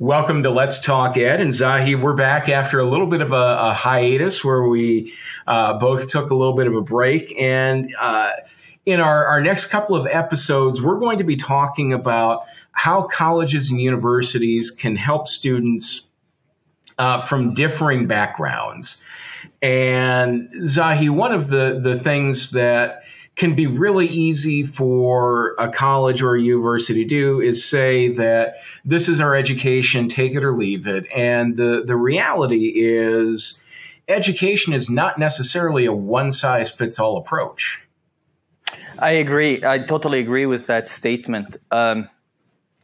Welcome to Let's Talk Ed. And Zahi, we're back after a little bit of a, a hiatus where we uh, both took a little bit of a break. And uh, in our, our next couple of episodes, we're going to be talking about how colleges and universities can help students uh, from differing backgrounds. And Zahi, one of the, the things that can be really easy for a college or a university to do is say that this is our education, take it or leave it. And the, the reality is, education is not necessarily a one size fits all approach. I agree. I totally agree with that statement. Um,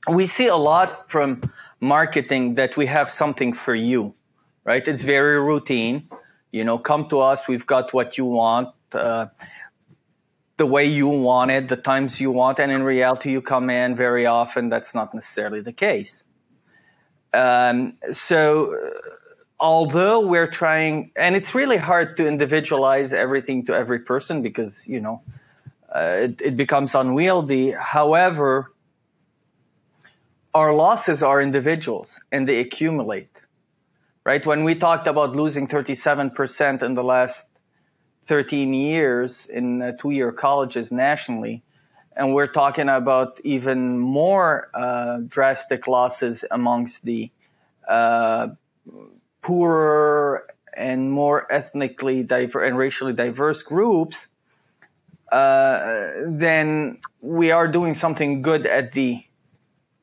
we see a lot from marketing that we have something for you, right? It's very routine. You know, come to us, we've got what you want. Uh, the way you want it, the times you want, and in reality, you come in very often. That's not necessarily the case. Um, so, uh, although we're trying, and it's really hard to individualize everything to every person because you know uh, it, it becomes unwieldy. However, our losses are individuals and they accumulate. Right? When we talked about losing 37% in the last 13 years in two year colleges nationally. And we're talking about even more uh, drastic losses amongst the uh, poorer and more ethnically diverse and racially diverse groups. Uh, then we are doing something good at the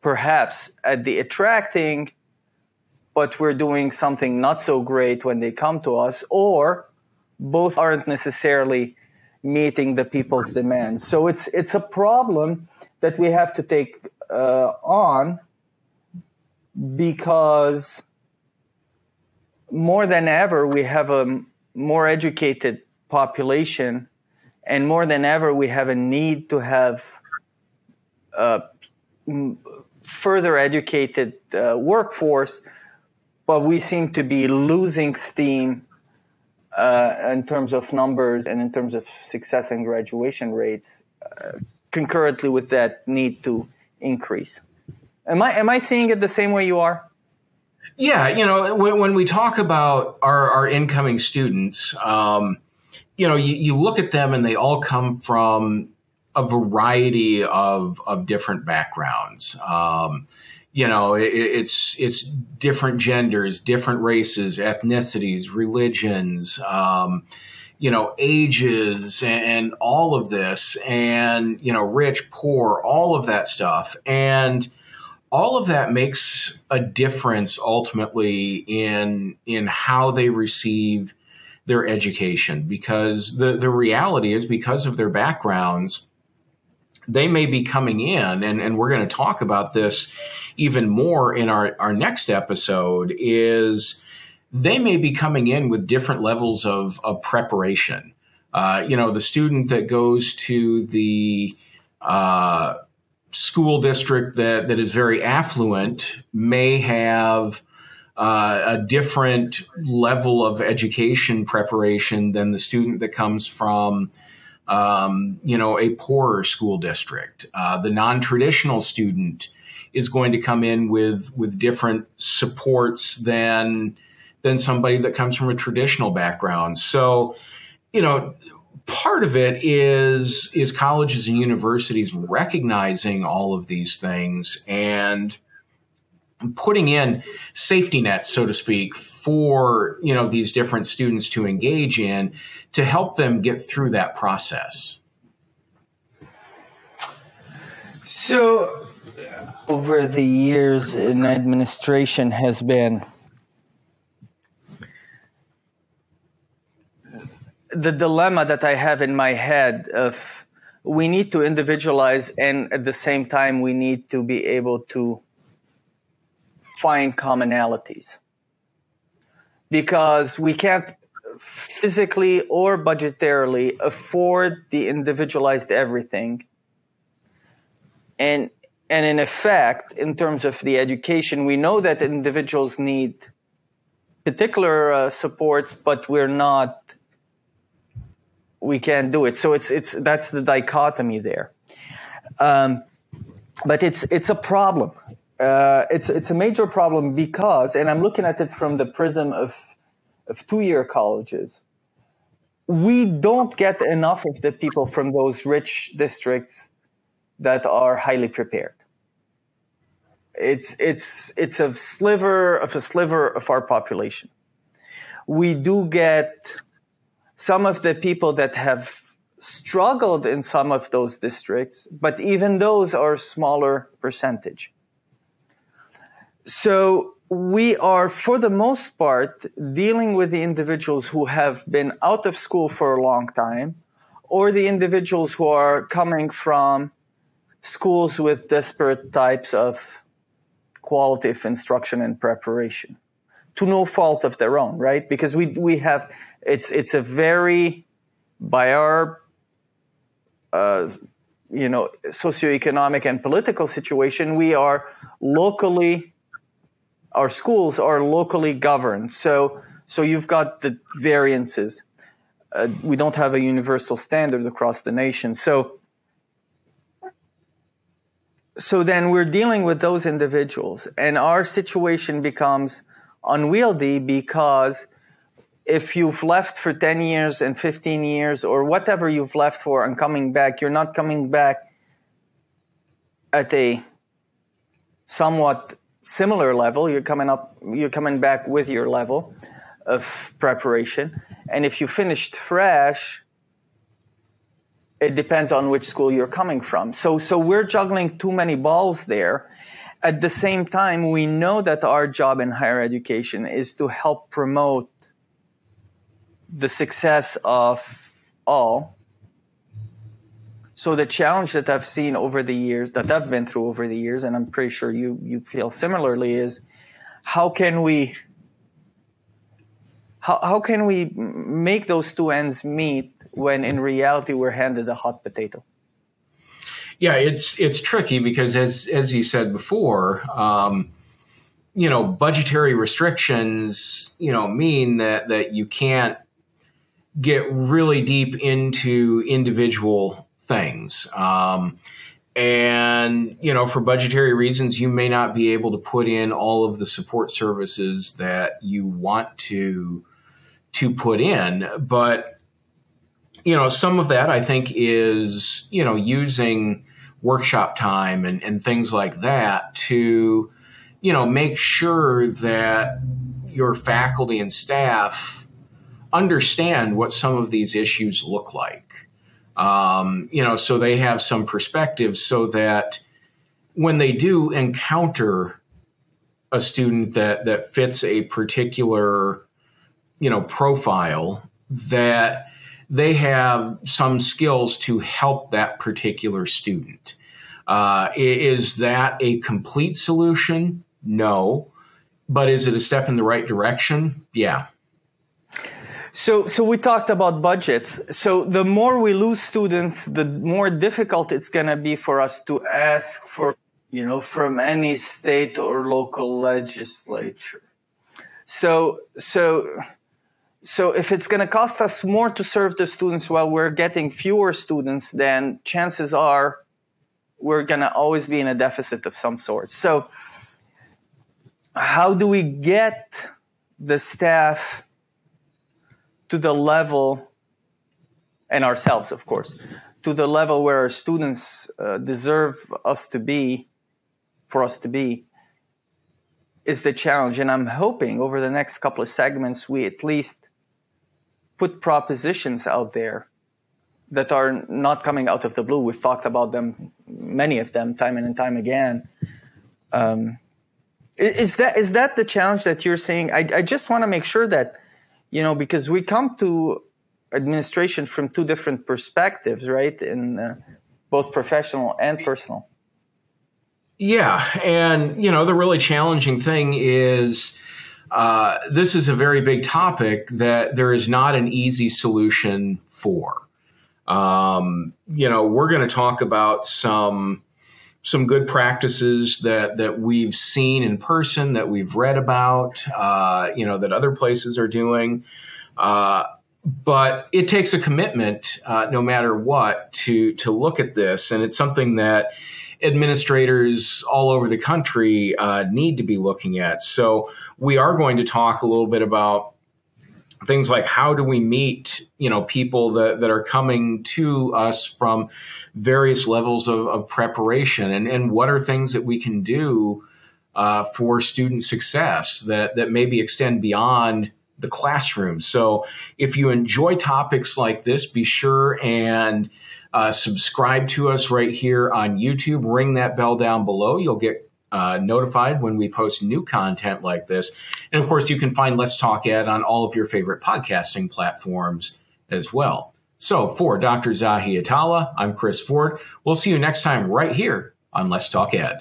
perhaps at the attracting, but we're doing something not so great when they come to us, or both aren't necessarily meeting the people's demands. So it's it's a problem that we have to take uh, on because more than ever we have a more educated population, and more than ever we have a need to have a further educated uh, workforce, but we seem to be losing steam uh, in terms of numbers and in terms of success and graduation rates, uh, concurrently with that need to increase. Am I am I seeing it the same way you are? Yeah, you know, when, when we talk about our, our incoming students, um, you know, you, you look at them and they all come from a variety of, of different backgrounds. Um, you know it, it's it's different genders different races ethnicities religions um, you know ages and, and, all of this and you know rich poor all of that stuff. And all of that makes a difference ultimately in in how they receive their education because the the reality is because of their backgrounds they may be coming in and, and we're going to talk about this even more in our, our next episode is they may be coming in with different levels of, of preparation. Uh, you know, the student that goes to the uh, school district that, that is very affluent may have uh, a different level of education preparation than the student that comes from, um, you know, a poorer school district. Uh, the non-traditional student is going to come in with with different supports than than somebody that comes from a traditional background. So, you know, part of it is is colleges and universities recognizing all of these things and putting in safety nets so to speak for you know these different students to engage in to help them get through that process so over the years in administration has been the dilemma that I have in my head of we need to individualize and at the same time we need to be able to find commonalities. Because we can't physically or budgetarily afford the individualized everything. And and in effect, in terms of the education, we know that individuals need particular uh, supports, but we're not, we can't do it. So it's, it's, that's the dichotomy there. Um, but it's, it's a problem. uh, it's it's a major problem because, and I'm looking at it from the prism of of two year colleges. We don't get enough of the people from those rich districts that are highly prepared. It's it's it's a sliver of a sliver of our population. We do get some of the people that have struggled in some of those districts, but even those are smaller percentage. So we are, for the most part, dealing with the individuals who have been out of school for a long time, or the individuals who are coming from schools with disparate types of quality of instruction and preparation to no fault of their own, right? Because we, we have, it's, it's a very, by our, uh, you know, socioeconomic and political situation, we are locally our schools are locally governed. So, so you've got the variances. Uh, we don't have a universal standard across the nation. So, so then we're dealing with those individuals, and our situation becomes unwieldy because if you've left for 10 years and 15 years or whatever you've left for and coming back, you're not coming back at a somewhat similar level. You're coming up, you're coming back with your level of preparation. And if you finished fresh, it depends on which school you're coming from. So, so we're juggling too many balls there. At the same time, we know that our job in higher education is to help promote the success of all so the challenge that I've seen over the years, that I've been through over the years, and I'm pretty sure you you feel similarly, is how can we how, how can we make those two ends meet when in reality we're handed a hot potato? Yeah, it's it's tricky because as as you said before, um, you know, budgetary restrictions, you know, mean that that you can't get really deep into individual things. Um, and you know for budgetary reasons you may not be able to put in all of the support services that you want to to put in but you know some of that i think is you know using workshop time and, and things like that to you know make sure that your faculty and staff understand what some of these issues look like. Um, you know, so they have some perspective so that when they do encounter a student that that fits a particular you know profile that they have some skills to help that particular student. Uh, is that a complete solution? No. But is it a step in the right direction? Yeah. So, so we talked about budgets. So the more we lose students, the more difficult it's going to be for us to ask for, you know, from any state or local legislature. So, so, so if it's going to cost us more to serve the students while we're getting fewer students, then chances are we're going to always be in a deficit of some sort. So, how do we get the staff to the level, and ourselves, of course, to the level where our students uh, deserve us to be, for us to be, is the challenge. And I'm hoping over the next couple of segments, we at least put propositions out there that are not coming out of the blue. We've talked about them, many of them, time and time again. Um, is that is that the challenge that you're saying? I, I just want to make sure that you know, because we come to administration from two different perspectives, right? In uh, both professional and personal. Yeah, and you know, the really challenging thing is uh, this is a very big topic that there is not an easy solution for. Um, you know, we're going to talk about some some good practices that that we've seen in person, that we've read about, uh, you know, that other places are doing. Uh, but it takes a commitment, uh, no matter what, to to look at this, and it's something that administrators all over the country uh, need to be looking at. So we are going to talk a little bit about things like how do we meet you know people that, that are coming to us from various levels of, of preparation and, and what are things that we can do uh, for student success that, that maybe extend beyond the classroom. So if you enjoy topics like this, be sure and uh, subscribe to us right here on YouTube. Ring that bell down below. You'll get uh, notified when we post new content like this. And of course, you can find Let's Talk Ed on all of your favorite podcasting platforms as well. So for Dr. Zahi Atallah, I'm Chris Forde. We'll see you next time right here on Let's Talk Ed.